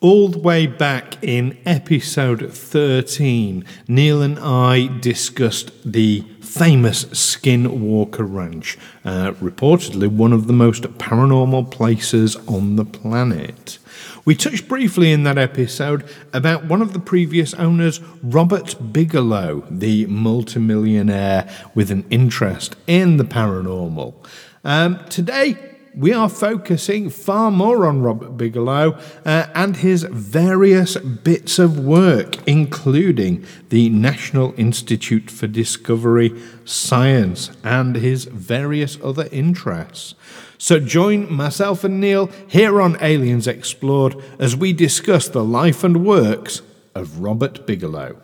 All the way back in episode 13, Neil and I discussed the famous Skinwalker Ranch, uh, reportedly one of the most paranormal places on the planet. We touched briefly in that episode about one of the previous owners, Robert Bigelow, the multimillionaire with an interest in the paranormal. Um, today, we are focusing far more on Robert Bigelow uh, and his various bits of work, including the National Institute for Discovery Science and his various other interests. So join myself and Neil here on Aliens Explored as we discuss the life and works of Robert Bigelow.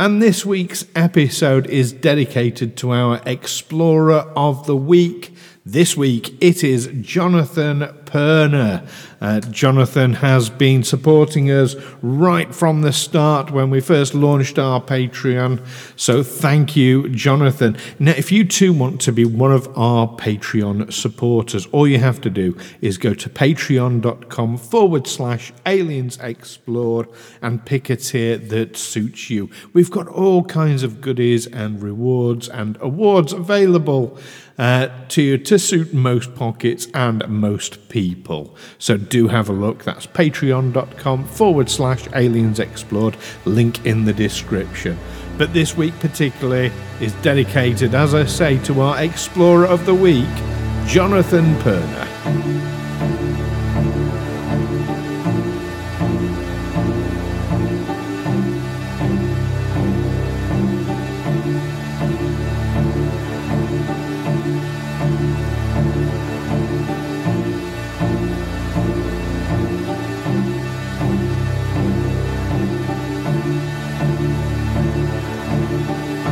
And this week's episode is dedicated to our Explorer of the Week. This week it is Jonathan Perner. Uh, Jonathan has been supporting us right from the start when we first launched our Patreon. So thank you, Jonathan. Now, if you too want to be one of our Patreon supporters, all you have to do is go to patreon.com forward slash aliens explored and pick a tier that suits you. We've got all kinds of goodies and rewards and awards available uh, to you to suit most pockets and most people. So do have a look. That's patreon.com forward slash aliens explored. Link in the description. But this week, particularly, is dedicated, as I say, to our Explorer of the Week, Jonathan Perner.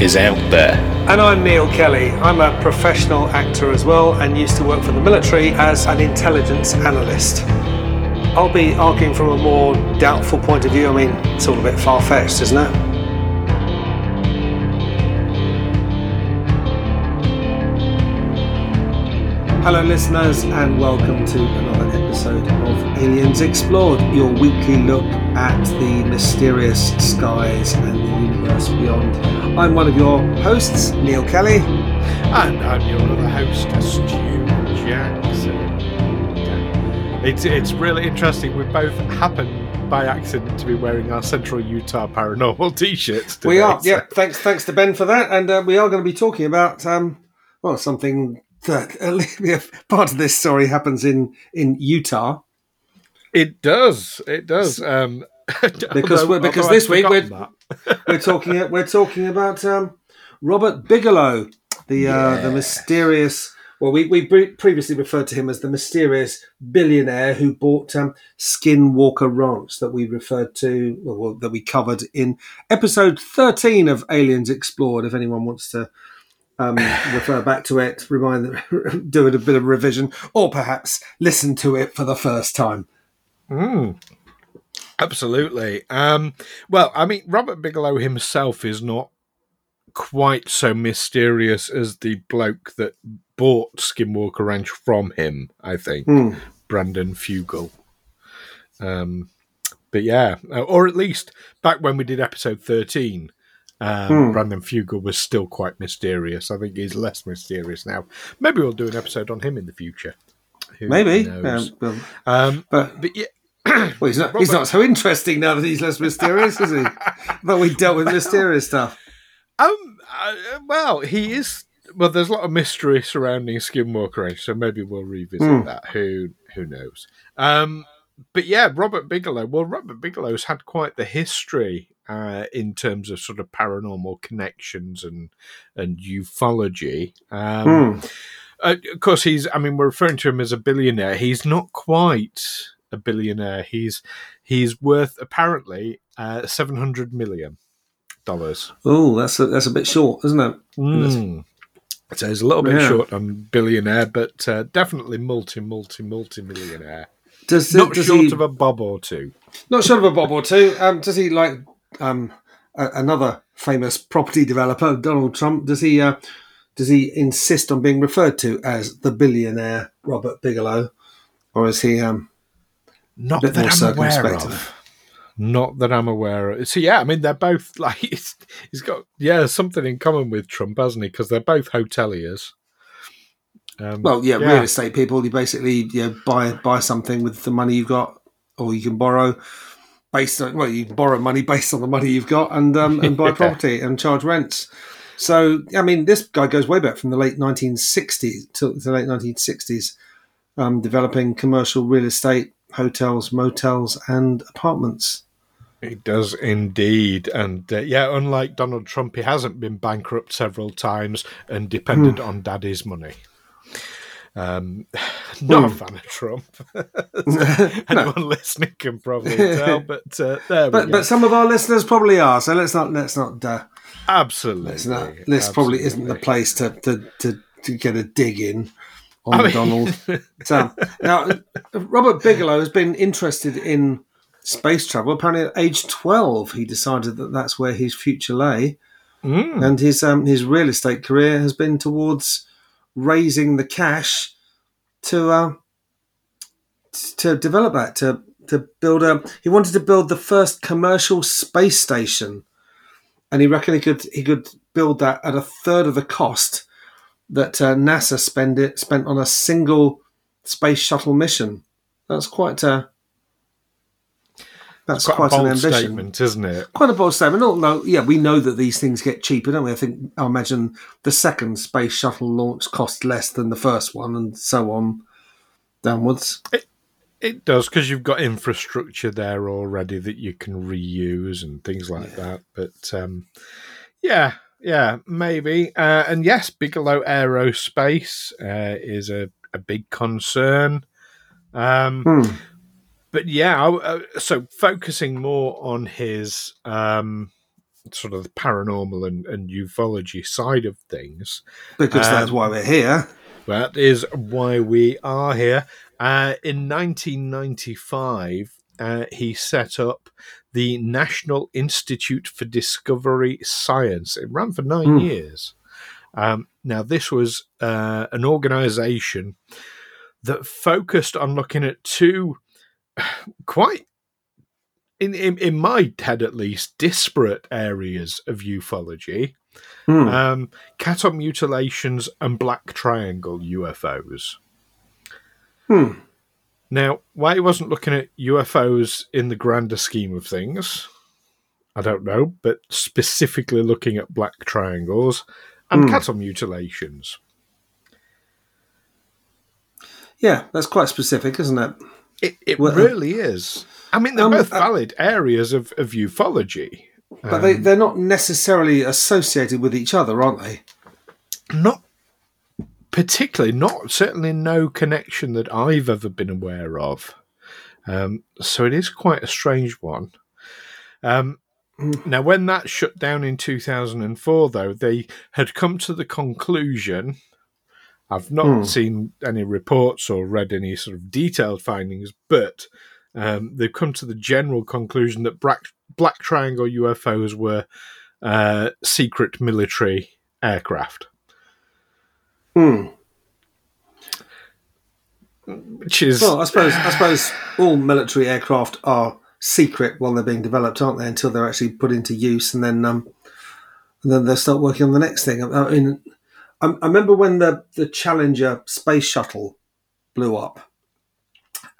is out there. And I'm Neil Kelly. I'm a professional actor as well and used to work for the military as an intelligence analyst. I'll be arguing from a more doubtful point of view. I mean, it's all a bit far fetched, isn't it? Hello, listeners, and welcome to another episode of Aliens Explored, your weekly look at the mysterious skies and the universe beyond. I'm one of your hosts, Neil Kelly. And I'm your other host, Stu Jackson. It's, it's really interesting. We both happen by accident to be wearing our Central Utah Paranormal t-shirts. Today, we are, so- yeah. Thanks, thanks to Ben for that, and uh, we are going to be talking about um, well, something that uh, part of this story happens in in Utah. It does. It does. Um, Because although- we're- because although I'd this week we're- we're talking we're talking about um, Robert Bigelow, the uh, the mysterious. Well, we we previously referred to him as the mysterious billionaire who bought um, Skinwalker Ranch that we referred to, well, that we covered in episode thirteen of Aliens Explored. If anyone wants to um, refer back to it, remind them, do it a bit of revision, or perhaps listen to it for the first time. Mm. Absolutely. Um, well, I mean, Robert Bigelow himself is not quite so mysterious as the bloke that bought Skinwalker Ranch from him, I think, Hmm. Brandon Fugal. Um, but yeah, or at least back when we did episode 13, um, Hmm. Brandon Fugal was still quite mysterious. I think he's less mysterious now. Maybe we'll do an episode on him in the future. Who Maybe, um, well, Um, but but yeah. Well, he's not. He's not so interesting now that he's less mysterious, is he? but we dealt with mysterious stuff. Um. Uh, well, he is. Well, there's a lot of mystery surrounding Skinwalker Ranch, so maybe we'll revisit Hmm. that. Who Who knows? Um. But yeah, Robert Bigelow. Well, Robert Bigelow's had quite the history uh, in terms of sort of paranormal connections and and ufology. Um, Hmm. uh, of course, he's. I mean, we're referring to him as a billionaire. He's not quite a billionaire. He's he's worth apparently uh, seven hundred million dollars. Oh, that's a, that's a bit short, isn't it? Mm. So he's a little bit Yeah. short on billionaire, but uh, definitely multi, multi, multi millionaire. Does, Not does short he, of a bob or two. not short of a bob or two? Um, does he like um, a, another famous property developer, Donald Trump? Does he uh, does he insist on being referred to as the billionaire Robert Bigelow, or is he um, Not that more I'm aware of. Not that I'm aware of. So yeah, I mean they're both like he's, he's got yeah something in common with Trump, hasn't he? Because they're both hoteliers. Um, Well, yeah, real estate people. You basically you know, buy buy something with the money you've got, or you can borrow based on well, you borrow money based on the money you've got, and um, and buy property and charge rents. So I mean, this guy goes way back from the late 1960s to the late 1960s, um, developing commercial real estate, hotels, motels, and apartments. He does indeed, and uh, yeah, unlike Donald Trump, he hasn't been bankrupt several times and depended on daddy's money. Um, not a Hmm. fan of Trump. Anyone listening can probably tell, but uh, there we But go. but some of our listeners probably are. So let's not let's not. Uh, absolutely, It's not, this probably isn't the place to, to, to, to get a dig in on I mean- Donald. So, now, Robert Bigelow has been interested in space travel. Apparently, at age 12, he decided that that's where his future lay. Mm. And his, um, his real estate career has been towards raising the cash to, uh, to develop that, to, to build a. He wanted to build the first commercial space station and he reckoned he could he could build that at a third of the cost that uh, NASA spend it spent on a single space shuttle mission. That's quite a that's Quite, quite, an ambition. statement, isn't it? Quite a bold statement. Although, yeah, we know that these things get cheaper, don't we? I think I imagine the second space shuttle launch cost less than the first one, and so on downwards. It does because you've got infrastructure there already that you can reuse and things like that. But um, yeah, yeah, maybe. Uh, and yes, Bigelow Aerospace uh, is a, a big concern. Um, Hmm. But yeah, uh, so focusing more on his um, sort of the paranormal and, and ufology side of things. Because that's Um, why we're here. That is why we are here. Uh, in 1995, uh, he set up the National Institute for Discovery Science. It ran for nine Hmm. years. Um, now, this was uh, an organization that focused on looking at two quite, in, in, in my head at least, disparate areas of ufology Hmm. um, cat mutilations and black triangle UFOs. Hmm. Now, why he wasn't looking at UFOs in the grander scheme of things, I don't know, but specifically looking at black triangles and Hmm. cattle mutilations. Yeah, that's quite specific, isn't it? It, it Well, uh, really is. I mean, they're um, both uh, valid areas of, of ufology. But they, they're not necessarily associated with each other, aren't they? not particularly not certainly no connection that i've ever been aware of um, so it is quite a strange one um, now when that shut down in 2004 though they had come to the conclusion i've not Hmm. seen any reports or read any sort of detailed findings but um, they've come to the general conclusion that black, black triangle ufos were uh, secret military aircraft Hmm. which is Well, I suppose I suppose all military aircraft are secret while they're being developed, aren't they? Until they're actually put into use, and then um, and then they'll start working on the next thing. I mean, I, I remember when the the Challenger space shuttle blew up,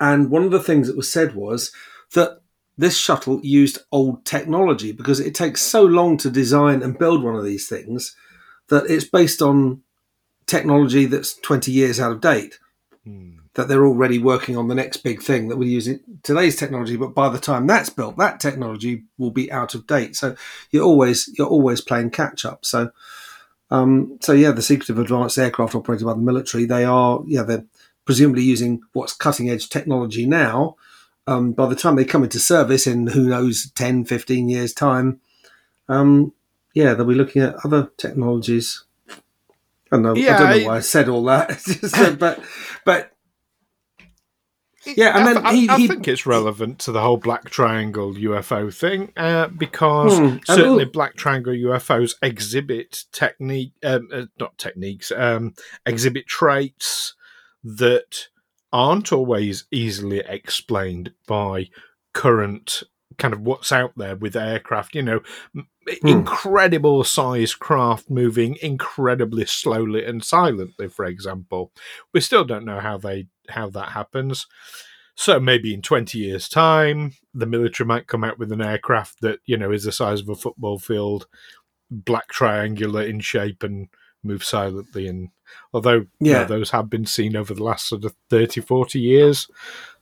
and one of the things that was said was that this shuttle used old technology because it takes so long to design and build one of these things that it's based on technology that's 20 years out of date Hmm. that they're already working on the next big thing that will use today's technology but by the time that's built that technology will be out of date. So you're always you're always playing catch up. So um, so yeah the secretive advanced aircraft operated by the military they are yeah they're presumably using what's cutting edge technology now um, by the time they come into service in who knows 10, 15 years' time, um, yeah, they'll be looking at other technologies. I don't know, Yeah, I don't know I- why I said all that, but but Yeah, and I, then I- he- I he- think it's relevant to the whole black triangle UFO thing uh, because Hmm, certainly black triangle UFOs exhibit technique, um, uh, not techniques, um, exhibit traits that aren't always easily explained by current kind of what's out there with aircraft. You know, Hmm. incredible size craft moving incredibly slowly and silently. For example, we still don't know how they how that happens. So maybe in 20 years' time, the military might come out with an aircraft that, you know, is the size of a football field, black triangular in shape and move silently. And although, you know, Yeah. those have been seen over the last sort of 30, 40 years.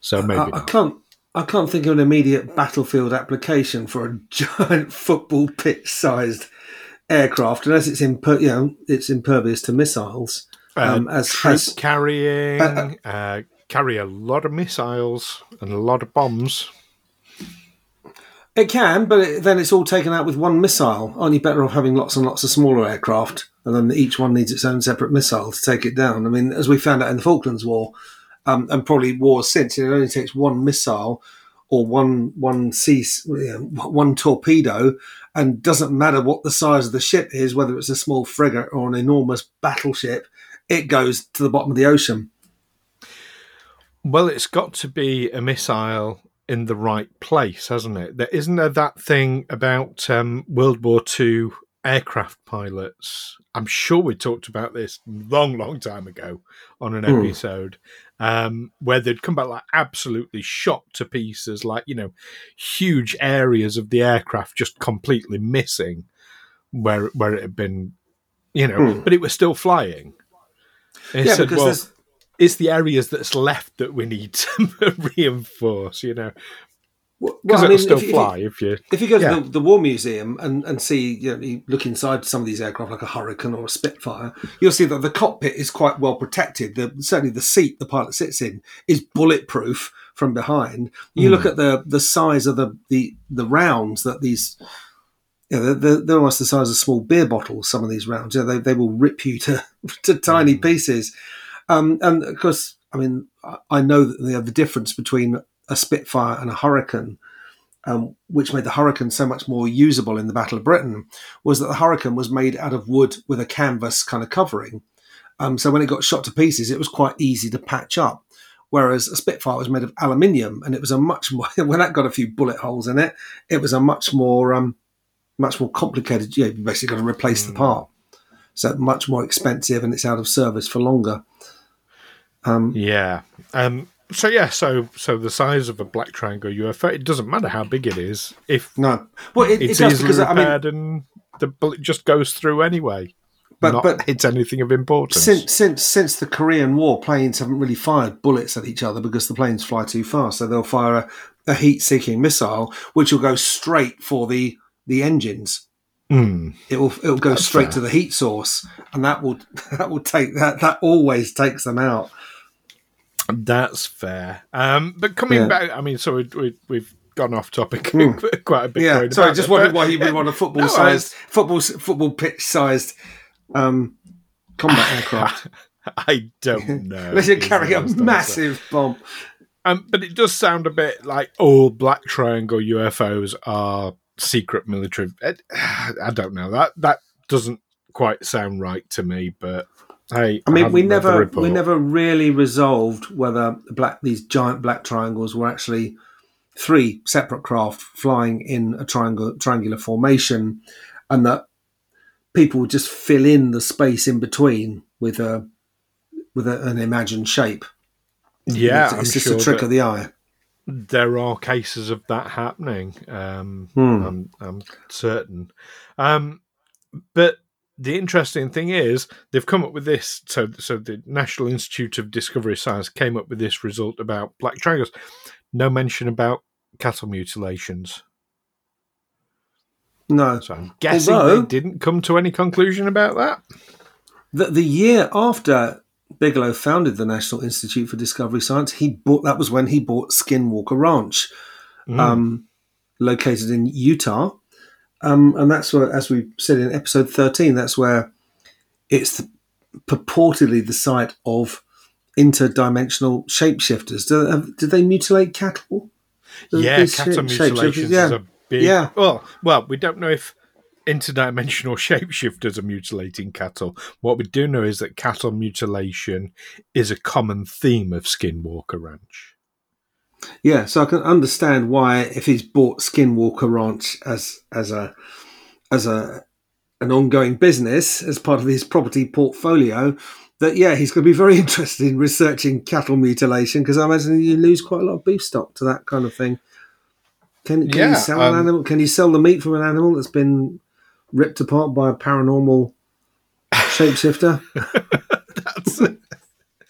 So maybe I, I can't. I can't think of an immediate battlefield application for a giant football pitch-sized aircraft, unless it's imper- you know it's impervious to missiles. um, Uh, as- troop as- carrying, uh, uh, carry a lot of missiles and a lot of bombs. It can, but it, then it's all taken out with one missile. Aren't you better off having lots and lots of smaller aircraft, and then each one needs its own separate missile to take it down? I mean, as we found out in the Falklands War, um, and probably wars since, it only takes one missile or one one know, one torpedo, and doesn't matter what the size of the ship is, whether it's a small frigate or an enormous battleship, it goes to the bottom of the ocean. Well, it's got to be a missile in the right place, hasn't it? There isn't there that thing about um, World War II aircraft pilots. I'm sure we talked about this long, long time ago on an Hmm. episode um, where they'd come back like absolutely shot to pieces, like you know, huge areas of the aircraft just completely missing where where it had been, you know, Hmm. but it was still flying. And Yeah, said, because well, there's it's the areas that's left that we need to reinforce, you know, well, because I it'll mean, still if you- if you- fly if you. If you go to the, the War Museum and, and see, you, know, you look inside some of these aircraft, like a Hurricane or a Spitfire, you'll see that the cockpit is quite well protected. The, certainly, the seat the pilot sits in is bulletproof from behind. You look at the the size of the the, the rounds that these. You know, they're, they're, they're almost the size of small beer bottles. Some of these rounds, you know, they, they will rip you to to tiny pieces. Um, and of course, I mean, I- I know that the, the difference between a Spitfire and a Hurricane um, which made the Hurricane so much more usable in the Battle of Britain, was that the Hurricane was made out of wood with a canvas kind of covering. Um, so when it got shot to pieces, it was quite easy to patch up. Whereas a Spitfire was made of aluminium, and it was a much more when that got a few bullet holes in it, it was a much more um, much more complicated. Yeah, you basically got to replace the part, so much more expensive, and it's out of service for longer. Yeah. Um. So yeah. So so the size of a black triangle UFO, it doesn't matter how big it is. If No, well, it, it it's does easily because I mean, and the bullet just goes through anyway, but but hits anything of importance. Since since since the Korean War, planes haven't really fired bullets at each other because the planes fly too fast. So they'll fire a, a heat-seeking missile, which will go straight for the the engines. Hmm. It will it will go That's straight fair. to the heat source, and that will that will take that that always takes them out. That's fair. Um. But coming Yeah. back, I mean, so we, we, we've gone off topic Hmm. quite a bit. Yeah, going sorry, just it, wondered but- why you would want a football No, sized football football pitch sized um, combat aircraft. I don't know. Unless you're carrying a honest answer. massive bomb. Um, but it does sound a bit like all black triangle UFOs are secret military. I, I don't know that that doesn't quite sound right to me. But hey, I mean, haven't we never we never really resolved whether black these giant black triangles were actually three separate craft flying in a triangle triangular formation, and that people would just fill in the space in between with a with a, an imagined shape. Yeah, it's, it's just sure a trick of the eye. there are cases of that happening. Um, Hmm. I'm, I'm certain. Um, but the interesting thing is they've come up with this. So, so the National Institute of Discovery Science came up with this result about black triangles. No mention about cattle mutilations. No, So I'm guessing Although- they didn't come to any conclusion about that. the, the year after Bigelow founded the National Institute for Discovery Science, he bought that was when he bought Skinwalker Ranch, um, located in Utah, um, and that's where, as we said in episode thirteen, that's where it's the, purportedly the site of interdimensional shapeshifters. Do, have, did they mutilate cattle? Yeah, cattle mutilations shapeshifters, is a big. Yeah. Well, well, we don't know if interdimensional shapeshifters are mutilating cattle. What we do know is that cattle mutilation is a common theme of Skinwalker Ranch. Yeah, so I can understand why if he's bought Skinwalker Ranch as as a as a an ongoing business as part of his property portfolio, that yeah, he's going to be very interested in researching cattle mutilation because I imagine you lose quite a lot of beef stock to that kind of thing. Can, can Yeah, you sell um, an animal? Can you sell the meat from an animal that's been ripped apart by a paranormal shapeshifter? That's,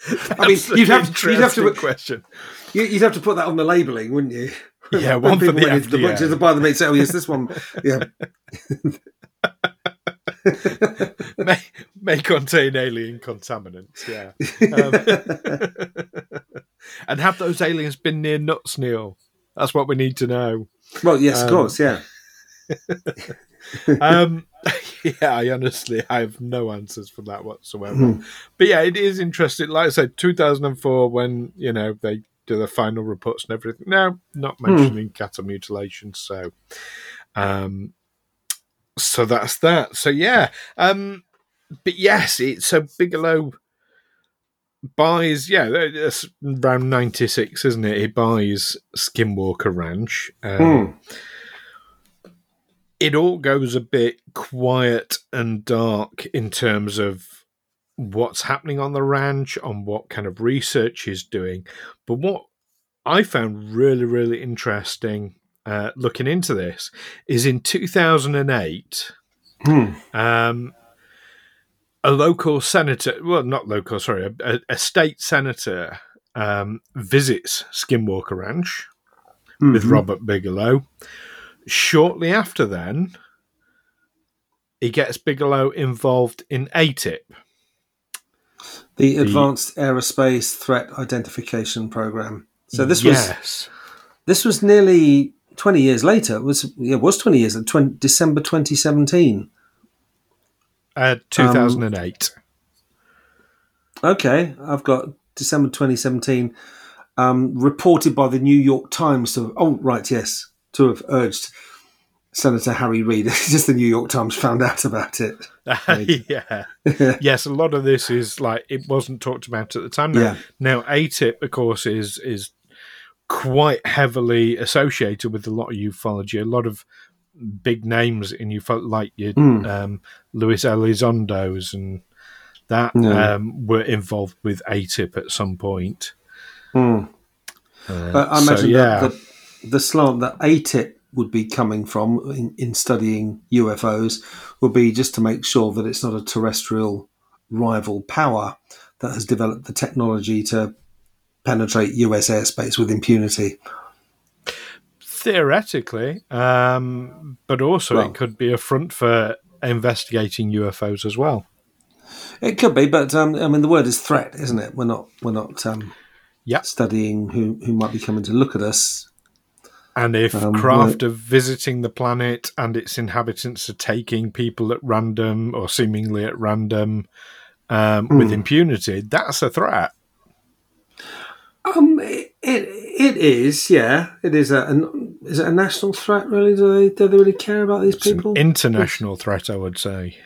I mean, you'd have, you'd have to question. You- You'd have to put that on the labelling, wouldn't you? Yeah, one for the the butchers to buy the meat. Say, oh yes, this one. Yeah, may, may contain alien contaminants. Yeah, um, and have those aliens been near nuts, Neil? That's what we need to know. well, yes, of Um, course, yeah. Um, yeah, I honestly I have no answers for that whatsoever. Hmm. But yeah, it is interesting. Like I said, 2004, when you know they do the final reports and everything. Now, not Hmm. mentioning cattle mutilation. So, um, so that's that. So yeah, um, but yes, it's so Bigelow buys. Yeah, it's around 96, isn't it? He buys Skinwalker Ranch. Um, Hmm. It all goes a bit quiet and dark in terms of what's happening on the ranch, on what kind of research he's doing. But what I found really, really interesting uh, looking into this is in 2008, Hmm. um, a local senator, well, not local, sorry, a, a, state senator um, visits Skinwalker Ranch with Mhm. Robert Bigelow. Shortly after then, he gets Bigelow involved in ATIP. the Advanced Aerospace Threat Identification Program. So this was yes. this was nearly twenty years later. It was it was twenty years? 20, December twenty seventeen. Uh, 2008. Okay, I've got December 2017, um, reported by the New York Times to, oh, right, yes, to have urged Senator Harry Reid. It's just the New York Times found out about it. yeah. yes, a lot of this is like it wasn't talked about at the time. Now, Yeah. now ATIP, of course, is is quite heavily associated with a lot of ufology. A lot of big names in ufology, like your Mm. um, Luis Elizondo's and that Yeah. um, were involved with ATIP at some point. Hmm. Uh, But I so, imagine yeah. that the, the slant that ATIP would be coming from in, in studying UFOs would be just to make sure that it's not a terrestrial rival power that has developed the technology to penetrate US airspace with impunity. Theoretically, um, but also Well- it could be a front for investigating UFOs as well. It could be, but um, I mean, the word is threat, isn't it? We're not we're not um, Yeah. studying who who might be coming to look at us. And if Um, craft are visiting the planet and its inhabitants are taking people at random or seemingly at random um, with Hmm. impunity, that's a threat. Um, it, it it is, yeah, it is a an, is it a national threat? Really, do they do they really care about these It's an people? international threat, I would say.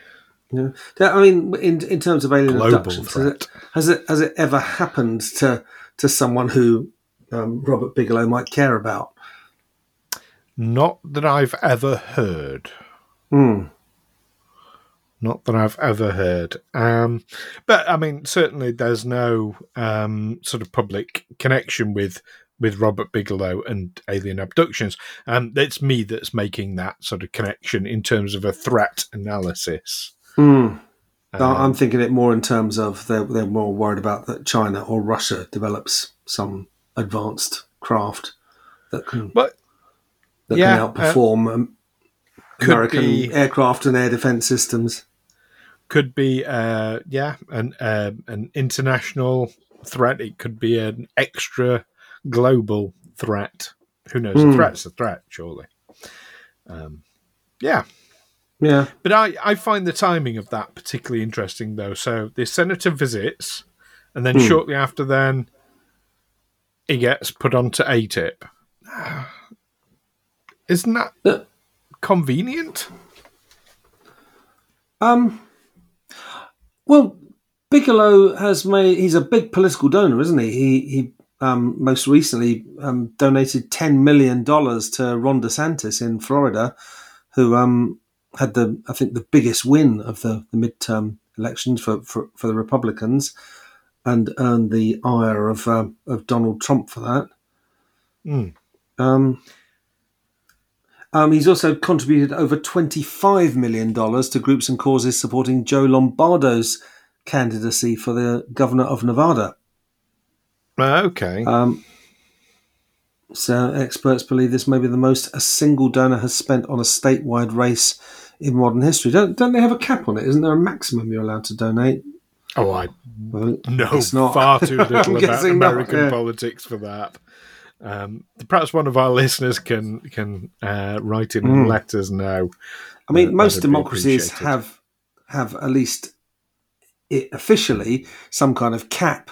Yeah. I mean, in in terms of alien Global abductions, has it, has it has it ever happened to to someone who um, Robert Bigelow might care about? Not that I've ever heard. Hmm. Not that I've ever heard. Um, but I mean, certainly there's no um, sort of public connection with with Robert Bigelow and alien abductions. Um, it's me that's making that sort of connection in terms of a threat analysis. Hmm. Um, I'm thinking it more in terms of they're, they're more worried about that China or Russia develops some advanced craft that can but that yeah, uh, can outperform um, American be- aircraft and air defense systems. could be, uh, yeah, an uh, an international threat. It could be an extra global threat. Who knows? Hmm. A threat's a threat, surely. Um, yeah, Yeah. but I, I find the timing of that particularly interesting, though. So the senator visits, and then Hmm. shortly after, then he gets put onto ATIP. Isn't that Uh, convenient? Um. Well, Bigelow has made. He's a big political donor, isn't he? He he. Um, most recently, um, donated ten million dollars to Ron DeSantis in Florida, who um, had the I think the biggest win of the, the midterm elections for, for, for the Republicans, and earned the ire of uh, of Donald Trump for that. Mm. Um, um, he's also contributed over $25 million to groups and causes supporting Joe Lombardo's candidacy for the governor of Nevada. Uh, Okay. Um, so, experts believe this may be the most a single donor has spent on a statewide race in modern history. Don't, don't they have a cap on it? Isn't there a maximum you're allowed to donate? oh, I Well, know it's not. far too little about guessing not, American yeah. politics for that. Um, perhaps one of our listeners can can uh, write in Mm. and let us know. I mean, Uh, most democracies have have at least it, officially some kind of cap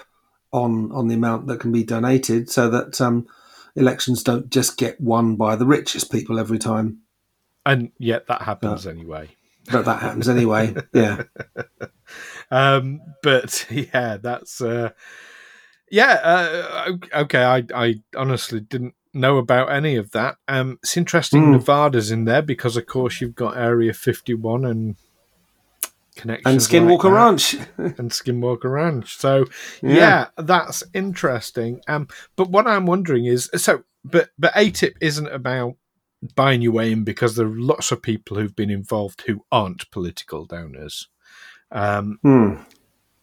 on on the amount that can be donated, so that um, elections don't just get won by the richest people every time. And yet that happens anyway. But that happens anyway. Yeah, Um, but yeah, that's uh, yeah. Uh, okay, I I honestly didn't know about any of that. Um, it's interesting. Hmm. Nevada's in there because, of course, you've got Area Fifty One and connections and Skinwalker like. Ranch. and Skinwalker Ranch. So yeah. Yeah. that's interesting. Um, but what I'm wondering is so, but but ATIP isn't about buying your way in because there are lots of people who've been involved who aren't political donors. Um, Hmm.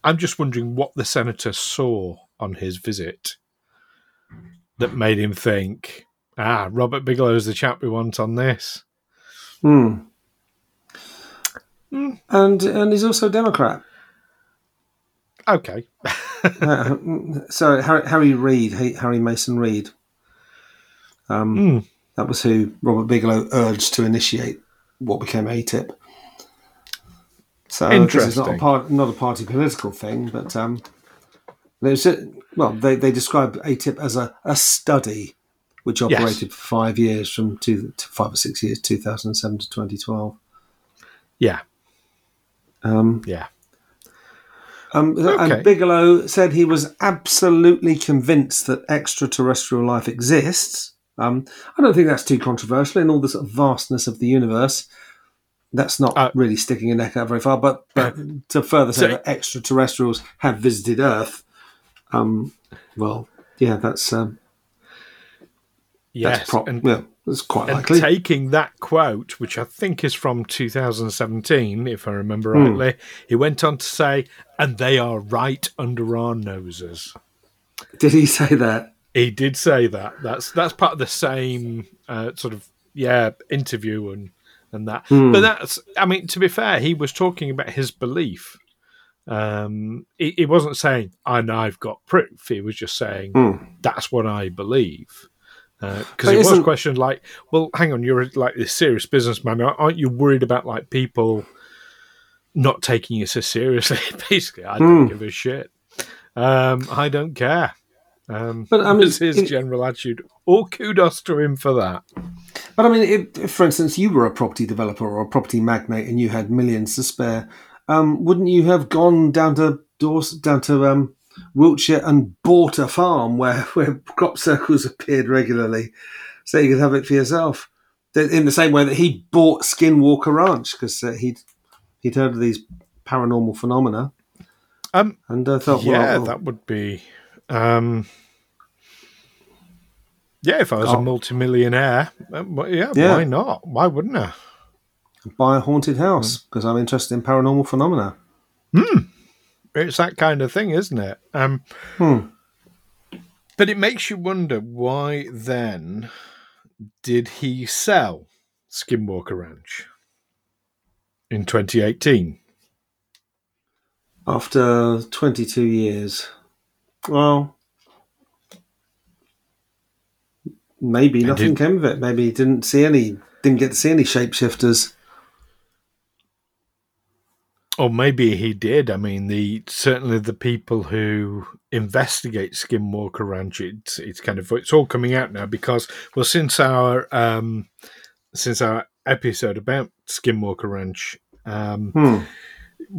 I'm just wondering what the senator saw on his visit that made him think, ah, Robert Bigelow's the chap we want on this. Hmm. Hmm. And and he's also a Democrat. Okay. Uh, so Harry, Harry Reid, Harry Mason Reid. Um, Hmm. That was who Robert Bigelow urged to initiate what became ATIP. So this is not a Interesting. part, not a party political thing, but um, there's a, well, they, they describe ATIP as a, a study which Yes. operated for five years, from two to five or six years, 2007 to 2012. Yeah. Um, Yeah. Um, Okay. And Bigelow said he was absolutely convinced that extraterrestrial life exists. Um, I don't think that's too controversial in all the sort of vastness of the universe. That's not Uh, really sticking a neck out very far. But, but to further say So- that extraterrestrials have visited Earth, um, well, yeah, that's um, Yes. that's, pro- and yeah, that's quite likely. taking that quote, which I think is from 2017, if I remember Hmm. rightly, he went on to say, and they are right under our noses. Did he say that? He did say that. That's that's part of the same uh, sort of yeah interview and and that. Hmm. But that's I mean to be fair, he was talking about his belief. Um, he, he wasn't saying and I've got proof. He was just saying Hmm. that's what I believe. Because But it was questioned like, well, hang on, you're like this serious businessman. Aren't you worried about like people not taking you so seriously? Basically, I don't Hmm. give a shit. Um, I don't care. Um, But, I mean, his it- general attitude. All kudos to him for that. But I mean, if, for instance, you were a property developer or a property magnate and you had millions to spare, um, wouldn't you have gone down to Dors- down to um, Wiltshire and bought a farm where, where crop circles appeared regularly, so you could have it for yourself? In the same way that he bought Skinwalker Ranch because uh, he'd he'd heard of these paranormal phenomena Um, and uh, thought, yeah, well, that would be. Um, yeah, if I was Oh. a multimillionaire, um, yeah, Yeah. why not? Why wouldn't I? Buy a haunted house because I'm interested in paranormal phenomena. It's that kind of thing, isn't it? Um, Hmm. But it makes you wonder why then did he sell Skinwalker Ranch in 2018? after 22 years. Well, maybe nothing came of it. Maybe he didn't see any, didn't get to see any shapeshifters. Or maybe he did. I mean, the certainly the people who investigate Skinwalker Ranch, it's it's kind of it's all coming out now because well, since our um, since our episode about Skinwalker Ranch, um, Hmm.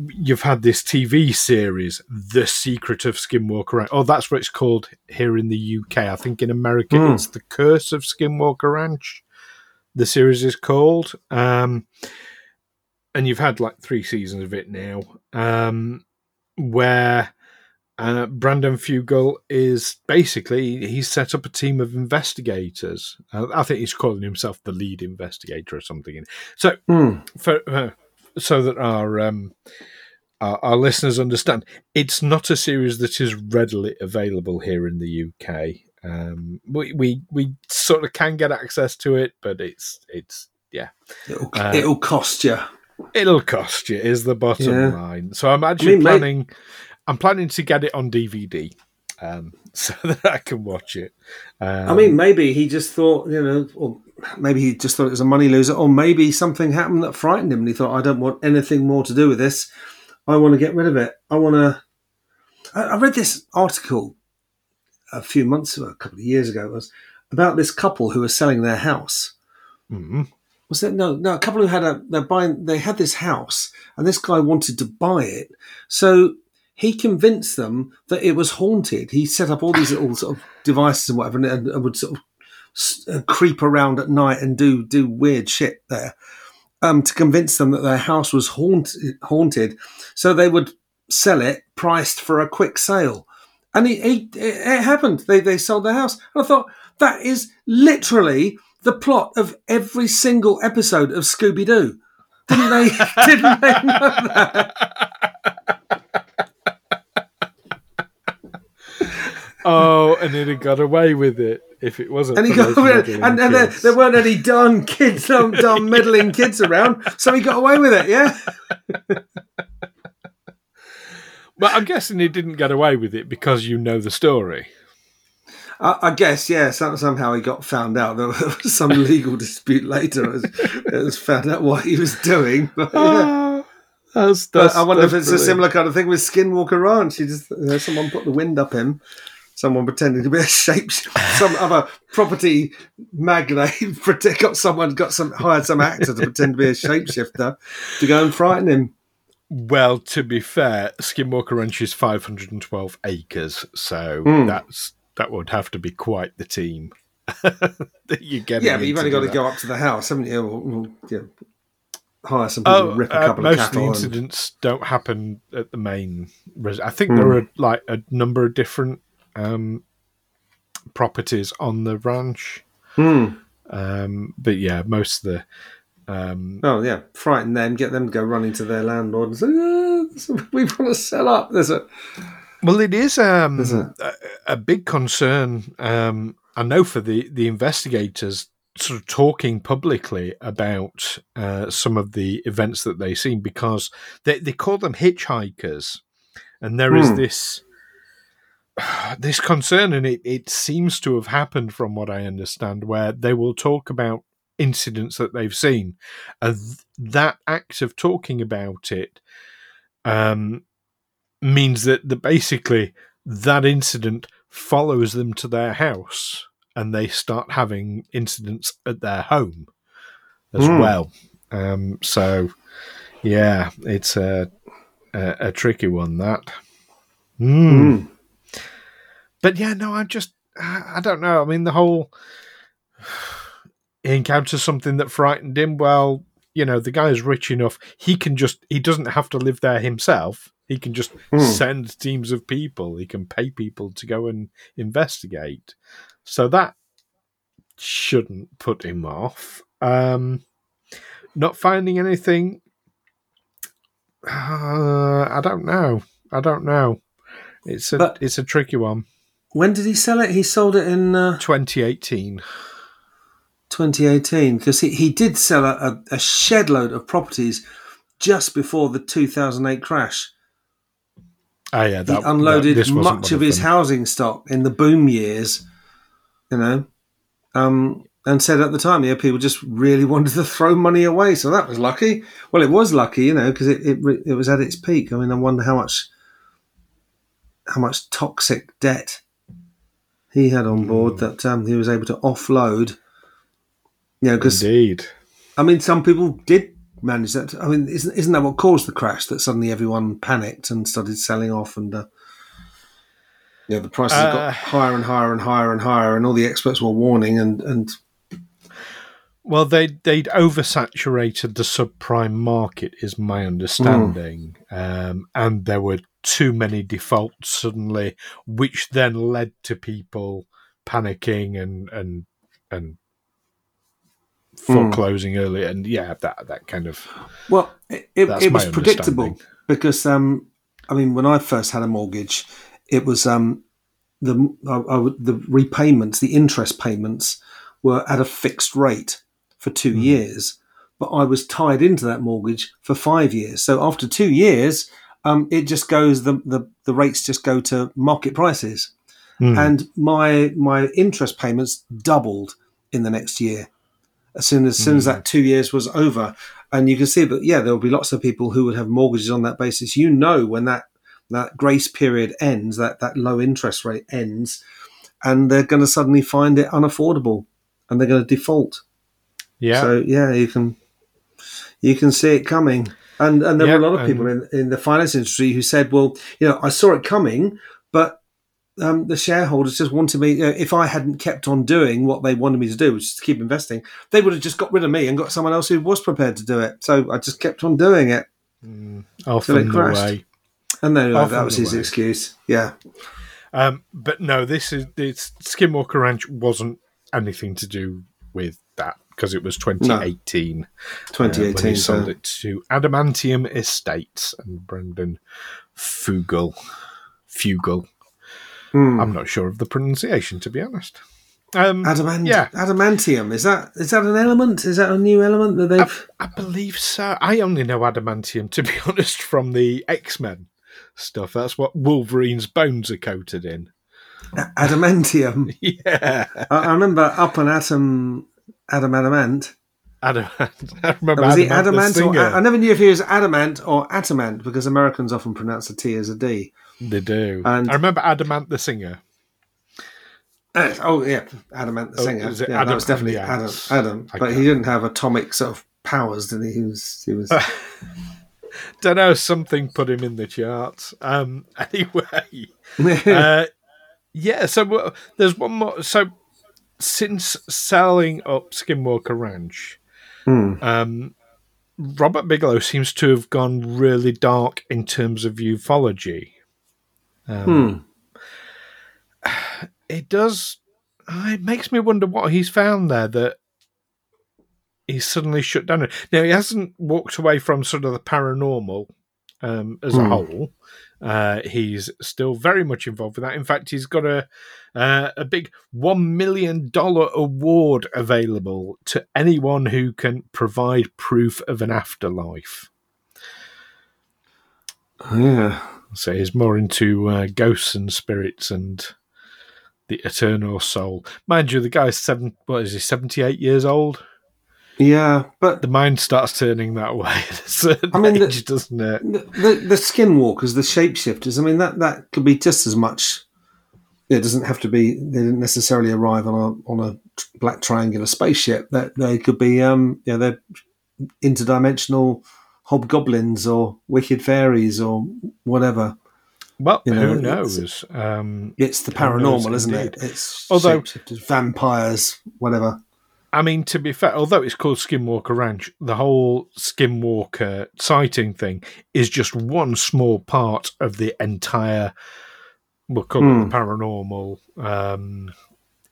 you've had this TV series, The Secret of Skinwalker Ranch. Oh, that's what it's called here in the UK. I think in America Hmm. it's The Curse of Skinwalker Ranch. The series is called. Um, and you've had like three seasons of it now, um, where uh, Brandon Fugal is basically he's set up a team of investigators. Uh, I think he's calling himself the lead investigator or something. So Hmm. for uh, so that our, um, our our listeners understand, it's not a series that is readily available here in the UK. Um, we, we we sort of can get access to it, but it's it's yeah, It'll, Uh, it'll cost you. It'll cost you. Is the bottom Yeah. line. So I'm actually I mean, mate- planning. I'm planning to get it on DVD, um, so that I can watch it. Um, I mean, maybe he just thought, you know, or maybe he just thought it was a money loser, or maybe something happened that frightened him, and he thought, I don't want anything more to do with this. I want to get rid of it. I want to. I, I read this article a few months ago, a couple of years ago, it was about this couple who were selling their house. mhm. Was it no, no? A couple who had a they're buying. They had this house, and this guy wanted to buy it, so he convinced them that it was haunted. He set up all these little sort of devices and whatever, and, and would sort of uh, creep around at night and do do weird shit there, um, to convince them that their house was haunted. Haunted, so they would sell it priced for a quick sale, and he, it, it happened. They they sold their house, and I thought that is literally the plot of every single episode of Scooby Doo. Didn't they? didn't they know that? Oh, and he'd got away with it if it wasn't. And he got away, and, and there, there weren't any darn kids, dumb, dumb meddling kids around, so he got away with it. Yeah, But I'm guessing he didn't get away with it because you know the story. I, I guess. Yeah, some, somehow he got found out. There was some legal dispute later. It was, it was found out what he was doing. But, yeah. Ah, that's, But that's, I wonder if that's it's a similar kind of thing with Skinwalker Ranch. You just you know, someone put the wind up him. Someone pretending to be a shape, some other property magnate got someone got some hired some actor to pretend to be a shapeshifter to go and frighten him. Well, to be fair, Skinwalker Ranch is 512 acres, so Hmm. that's that would have to be quite the team that you get. Yeah, but you've only got to go up to the house, haven't you? Or, or, yeah, hire some people Oh, to rip a uh, couple of most of the cattle. and- incidents don't happen at the main. Res- I think Hmm. there are like a number of different um, properties on the ranch, Hmm. um, but yeah, most of the. Um, Oh yeah, frighten them, get them to go running to their landlord and say, "Ah, "We want to sell up." There's a Well, it is um, Is it? a, a big concern. Um, I know for the, the investigators sort of talking publicly about uh, some of the events that they've seen because they, they call them hitchhikers. And there is Hmm. this this concern, and it, it seems to have happened from what I understand, where they will talk about incidents that they've seen. And th- that act of talking about it um, means that, that basically that incident follows them to their house and they start having incidents at their home as Hmm. well. Um, so, yeah, it's a, a, a tricky one, that. Hmm. Hmm. But yeah, no, I'm just, I I don't know. I mean, the whole he encounters something that frightened him. Well, you know, the guy is rich enough; he can just, he doesn't have to live there himself. He can just Hmm. send teams of people. He can pay people to go and investigate. So that shouldn't put him off. Um, not finding anything. Uh, I don't know. I don't know. It's a But- it's a tricky one. When did he sell it? He sold it in uh, 2018. 2018 because he, he did sell a, a, shed load of properties just before the 2008 crash. Oh yeah, that, he unloaded that- much of his housing stock in the boom years, you know, um, and said at the time, yeah, people just really wanted to throw money away. So that was lucky. Well, it was lucky, you know, because it, it it was at its peak. I mean, I wonder how much how much toxic debt he had on board that um, he was able to offload. Know, because Indeed. I mean, some people did manage that. I mean, isn't isn't that what caused the crash? That suddenly everyone panicked and started selling off, and uh, yeah, the prices Uh, got higher and higher and higher and higher, and all the experts were warning, and and Well, they they'd oversaturated the subprime market, is my understanding, um, and there were too many defaults suddenly, which then led to people panicking and and and foreclosing early, and yeah, that that kind of well, it, it, was predictable because um, I mean, when I first had a mortgage, it was um, the I, I the repayments, the interest payments were at a fixed rate for two Hmm. years, but I was tied into that mortgage for five years. So after two years, um, it just goes the, the the rates just go to market prices, Hmm. and my my interest payments doubled in the next year. As soon as, soon as that hmm. two years was over, and you can see that yeah, there will be lots of people who would have mortgages on that basis. You know when that that grace period ends, that that low interest rate ends, and they're going to suddenly find it unaffordable, and they're going to default. yeah. So yeah, you can you can see it coming. And and there were a lot of people in, in the finance industry who said, well, you know, I saw it coming, but um, the shareholders just wanted me. Know, if I hadn't kept on doing what they wanted me to do, which is to keep investing, they would have just got rid of me and got someone else who was prepared to do it. So I just kept on doing it, off so it and crashed. away. and then Off that was his away. excuse. Yeah, Um, but no, this is this Skinwalker Ranch wasn't anything to do with that because it was 2018. uh, when 2018. he sold so it to Adamantium Estates and Brandon Fugal. Fugal. Hmm. I'm not sure of the pronunciation, to be honest. Um, Adamant- yeah. adamantium is that is that an element? Is that a new element that they've? I believe so. I only know adamantium, to be honest, from the X Men stuff. That's what Wolverine's bones are coated in. Adamantium. Yeah, I, I remember up an atom, Adam Adamant. adamant. I remember Was he Adamant the adamant? Or. I never knew if he was adamant or atamant because Americans often pronounce the T as a D. They do. And- I remember Adam Ant the singer. Uh, oh yeah, adamant the Oh, singer. yeah, that was definitely yeah, Adam. Adam, but he didn't have atomic sort of powers, did he? He was. He was. Don't know. Something put him in the charts. Um. Anyway. uh, yeah, so uh, there's one more. So since selling up Skinwalker Ranch, Hmm. um, Robert Bigelow seems to have gone really dark in terms of ufology. Um, It does. uh, It makes me wonder what he's found there that he's suddenly shut down. Now he hasn't walked away from sort of the paranormal um, as a Hmm. whole. Uh, he's still very much involved with that. In fact, he's got a uh, a big one million dollar award available to anyone who can provide proof of an afterlife. yeah. So he's more into uh, ghosts and spirits and the eternal soul. Mind you, the guy's seven. What is he? Seventy-eight years old. Yeah, but The mind starts turning that way at a certain I mean, the- doesn't it? the, the, the skinwalkers, the shapeshifters, I mean, that, that could be just as much. It doesn't have to be, they didn't necessarily arrive on a on a black triangular spaceship. That they could be, um, yeah, they're interdimensional hobgoblins or wicked fairies or whatever. Well, You who know, knows? Um, It's the Who knows, paranormal, isn't it? It's Although- vampires, whatever. I mean, to be fair, although it's called Skinwalker Ranch, the whole Skinwalker sighting thing is just one small part of the entire, we'll call it Hmm. the paranormal um,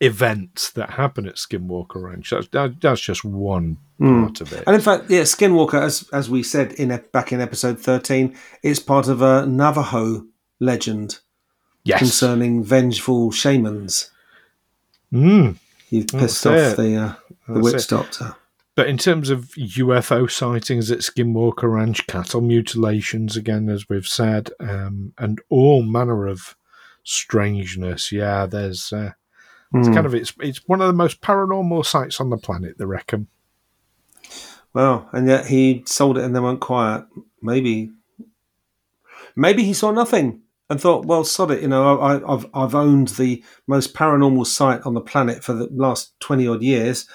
events that happen at Skinwalker Ranch. That's, that, that's just one Hmm. part of it. And in fact, yeah, Skinwalker, as as we said in back in episode thirteen, it's part of a Navajo legend Yes. concerning vengeful shamans. Mm, You've pissed That's off it. the uh, the That's witch it. doctor. but in terms of UFO sightings at Skinwalker Ranch, cattle mutilations, again, as we've said, um, and all manner of strangeness, yeah, there's. Uh, it's Hmm. kind of it's it's one of the most paranormal sites on the planet. They reckon. Well, and yet he sold it and then went quiet. Maybe, maybe he saw nothing and thought, "Well, sod it." You know, I, I've I've owned the most paranormal site on the planet for the last twenty odd years.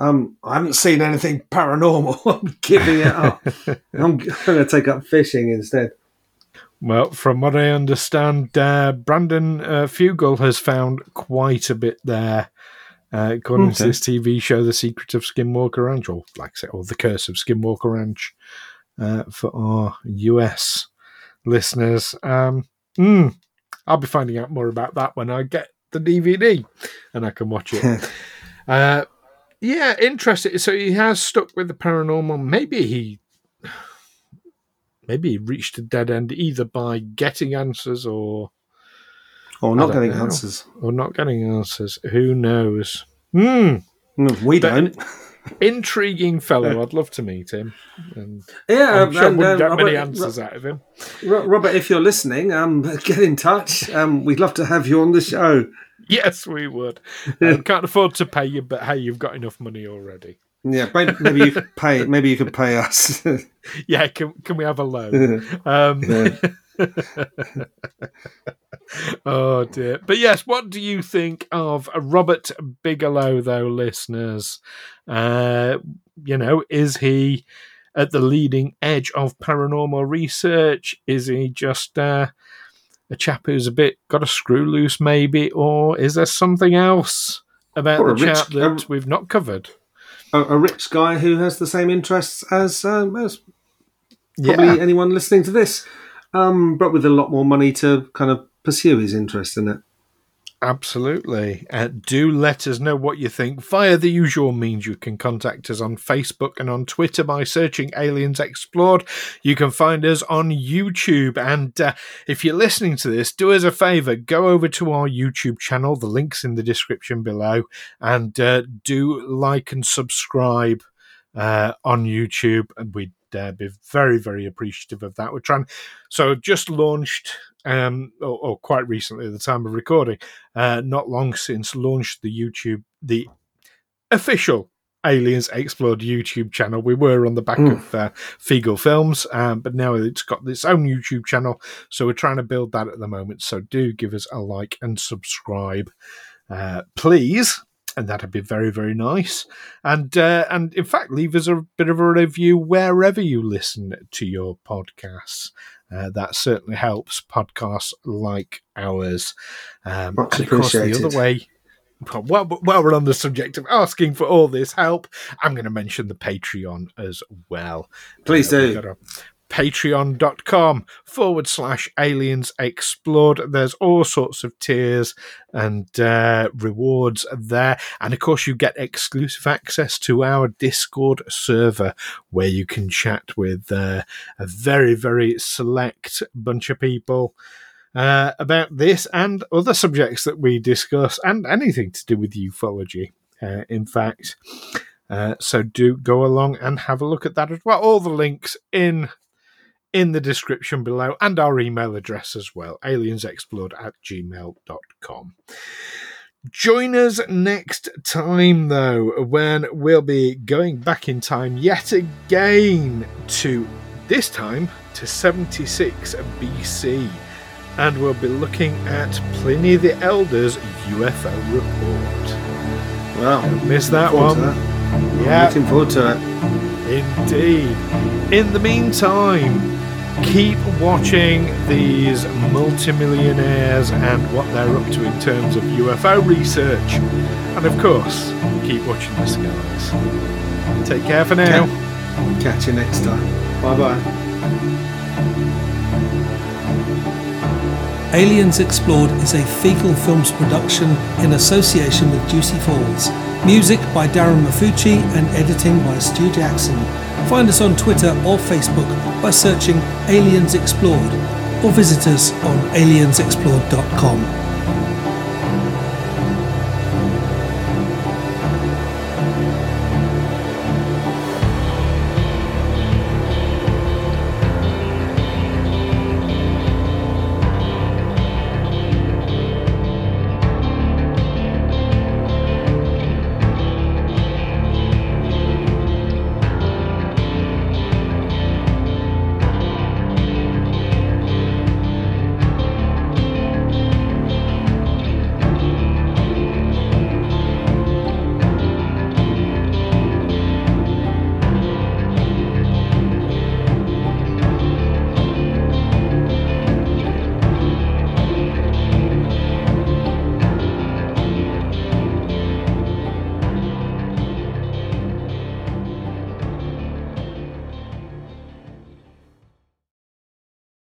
Um, I haven't seen anything paranormal. I'm giving it up. I'm, going to take up fishing instead. Well, from what I understand, uh, Brandon uh, Fugal has found quite a bit there. Uh, according to Okay. this TV show, The Secret of Skinwalker Ranch, or like I say, or The Curse of Skinwalker Ranch, uh, for our US listeners. Um, mm, I'll be finding out more about that when I get the DVD and I can watch it. uh, yeah, interesting. So he has stuck with the paranormal. Maybe he maybe he reached a dead end either by getting answers or Or not getting know. answers. or not getting answers. Who knows? Mm, We But- don't. Intriguing fellow. I'd love to meet him. And Yeah, I'm sure and, wouldn't uh, get many Robert- answers out of him. Robert, if you're listening, um, get in touch. Um, we'd love to have you on the show. Yes, we would. Um, can't afford to pay you, but hey, you've got enough money already. Yeah, maybe, you could pay. Maybe you could pay us. Yeah, can can we have a loan? Um, oh dear. But yes, what do you think of Robert Bigelow, though, listeners? Uh, you know, is he at the leading edge of paranormal research? Is he just uh, a chap who's a bit got a screw loose, maybe, or is there something else about Or the a rich- chap that um, we've not covered? A, a rich guy who has the same interests as, um, as probably Yeah. anyone listening to this, um, but with a lot more money to kind of pursue his interest in it. Absolutely. Uh, do let us know what you think via the usual means. You can contact us on Facebook and on Twitter by searching Aliens Explored. You can find us on YouTube. And uh, if you're listening to this, do us a favor go over to our YouTube channel. The link's in the description below. And uh, do like and subscribe uh, on YouTube. And we'd uh, be very, very appreciative of that. We're trying. So, just launched, um, or, or quite recently at the time of recording uh, not long since launched the YouTube, the official Aliens Explored YouTube channel. We were on the back Mm. of uh, Fiegel Films, um, but now it's got its own YouTube channel. So we're trying to build that at the moment. So do give us a like and subscribe, uh, please. And that'd be very, very nice. And uh, and in fact, leave us a bit of a review wherever you listen to your podcasts. Uh, that certainly helps podcasts like ours. Um, Much and course, the other way. Well, while, while we're on the subject of asking for all this help, I'm going to mention the Patreon as well. Please Uh, do. we've got a Patreon.com forward slash aliens explored. There's all sorts of tiers and uh, rewards there. And of course, you get exclusive access to our Discord server where you can chat with uh, a very, very select bunch of people uh, about this and other subjects that we discuss and anything to do with ufology, uh, in fact. Uh, so do go along and have a look at that as well. All the links in in the description below and our email address as well aliensexplored at gmail.com. Join us next time, though, when we'll be going back in time yet again to this time to 76 BC, and we'll be looking at Pliny the Elder's UFO report. Wow, Don't miss that one. that. Yeah. Looking forward to it. Indeed. In the meantime, keep watching these multimillionaires and what they're up to in terms of UFO research. And of course, keep watching the skies. Take care for now. Catch you next time. Bye bye. Aliens Explored is a Fecal Films production in association with Juicy Falls. Music by Darren Mafucci and editing by Stu Jackson. Find us on Twitter or Facebook by searching Aliens Explored or visit us on aliensexplored.com.